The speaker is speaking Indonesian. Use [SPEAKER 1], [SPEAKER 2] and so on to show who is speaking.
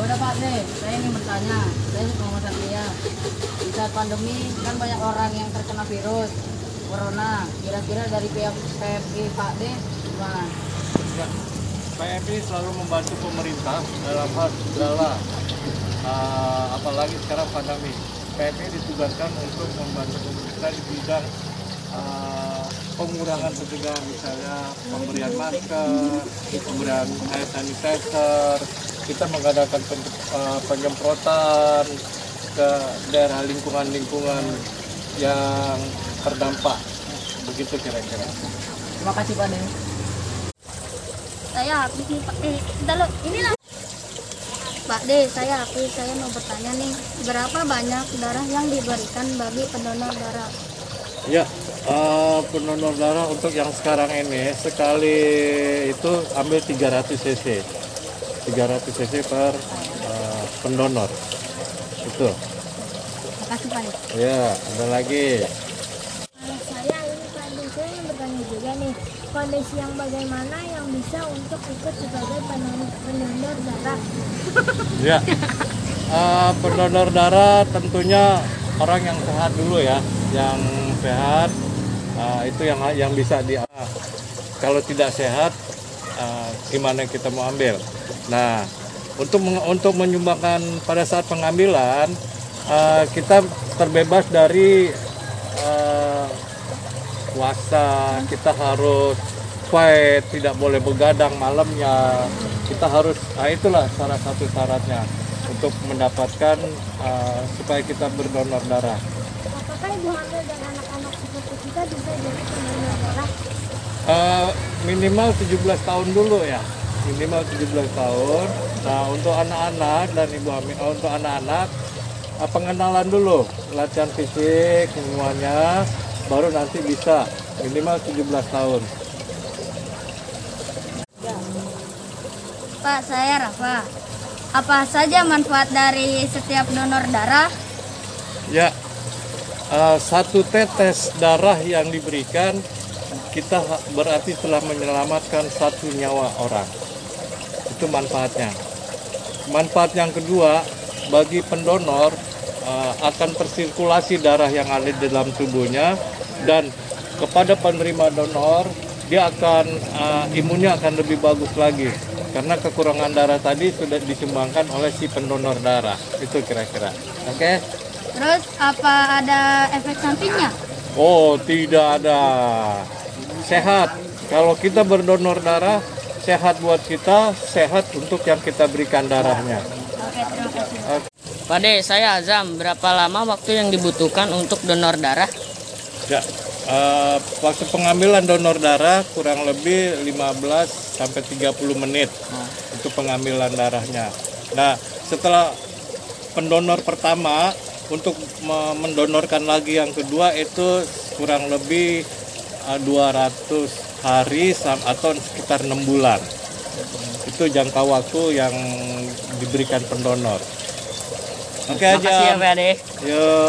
[SPEAKER 1] Ya udah Pak deh, saya ingin bertanya. Saya Muhammad Satria. Di saat pandemi kan banyak orang yang terkena virus corona. Kira-kira dari pihak PMI Pak D gimana?
[SPEAKER 2] Ya, PMI selalu membantu pemerintah dalam hal segala uh, apalagi sekarang pandemi. PMI ditugaskan untuk membantu pemerintah di bidang uh, pengurangan pencegahan misalnya pemberian masker, pemberian hand sanitizer, kita mengadakan pen- uh, penyemprotan ke daerah lingkungan-lingkungan yang terdampak. Begitu kira-kira.
[SPEAKER 1] Terima kasih Pak D.
[SPEAKER 3] saya habis nih pak eh bentar lo ini lah Pak D, saya habis saya mau bertanya nih, berapa banyak darah yang diberikan bagi pendonor darah?
[SPEAKER 2] Ya, eh, pendonor darah untuk yang sekarang ini sekali itu ambil 300 cc. 300 cc per eh, pendonor. Itu.
[SPEAKER 3] Makasih Pak.
[SPEAKER 2] Ya, ada lagi.
[SPEAKER 3] Kondisi yang bagaimana yang bisa untuk ikut sebagai pendonor, darah?
[SPEAKER 2] Ya. Eh, pendonor darah tentunya orang yang sehat dulu ya, yang sehat eh, itu yang yang bisa di kalau tidak sehat eh, gimana kita mau ambil. Nah, untuk untuk menyumbangkan pada saat pengambilan eh, kita terbebas dari eh, puasa, kita harus fight, tidak boleh begadang malamnya. Kita harus, nah itulah salah satu syaratnya untuk mendapatkan uh, supaya kita berdonor darah.
[SPEAKER 3] Apakah ibu hamil dan anak-anak seperti kita bisa jadi pendonor darah?
[SPEAKER 2] Uh, minimal 17 tahun dulu ya, minimal 17 tahun. Nah untuk anak-anak dan ibu hamil, oh, untuk anak-anak uh, pengenalan dulu, latihan fisik semuanya, baru nanti bisa minimal 17 tahun.
[SPEAKER 3] Pak, saya Rafa. Apa saja manfaat dari setiap donor darah?
[SPEAKER 2] Ya, eh, satu tetes darah yang diberikan kita berarti telah menyelamatkan satu nyawa orang. Itu manfaatnya. Manfaat yang kedua bagi pendonor eh, akan tersirkulasi darah yang ada di dalam tubuhnya dan kepada penerima donor dia akan eh, imunnya akan lebih bagus lagi karena kekurangan darah tadi sudah disumbangkan oleh si pendonor darah. Itu kira-kira. Oke?
[SPEAKER 3] Terus apa ada efek sampingnya?
[SPEAKER 2] Oh, tidak ada. Sehat. Kalau kita berdonor darah, sehat buat kita, sehat untuk yang kita berikan darahnya.
[SPEAKER 3] Oke, terima kasih.
[SPEAKER 1] Pak D, saya Azam. Berapa lama waktu yang dibutuhkan untuk donor darah?
[SPEAKER 2] Ya, eh, waktu pengambilan donor darah kurang lebih 15 sampai 30 menit untuk pengambilan darahnya. Nah, setelah pendonor pertama untuk me- mendonorkan lagi yang kedua itu kurang lebih eh, 200 hari atau sekitar enam bulan. Itu jangka waktu yang diberikan pendonor. Oke
[SPEAKER 1] Makasih
[SPEAKER 2] aja.
[SPEAKER 1] ya Pak D.
[SPEAKER 2] Yuk.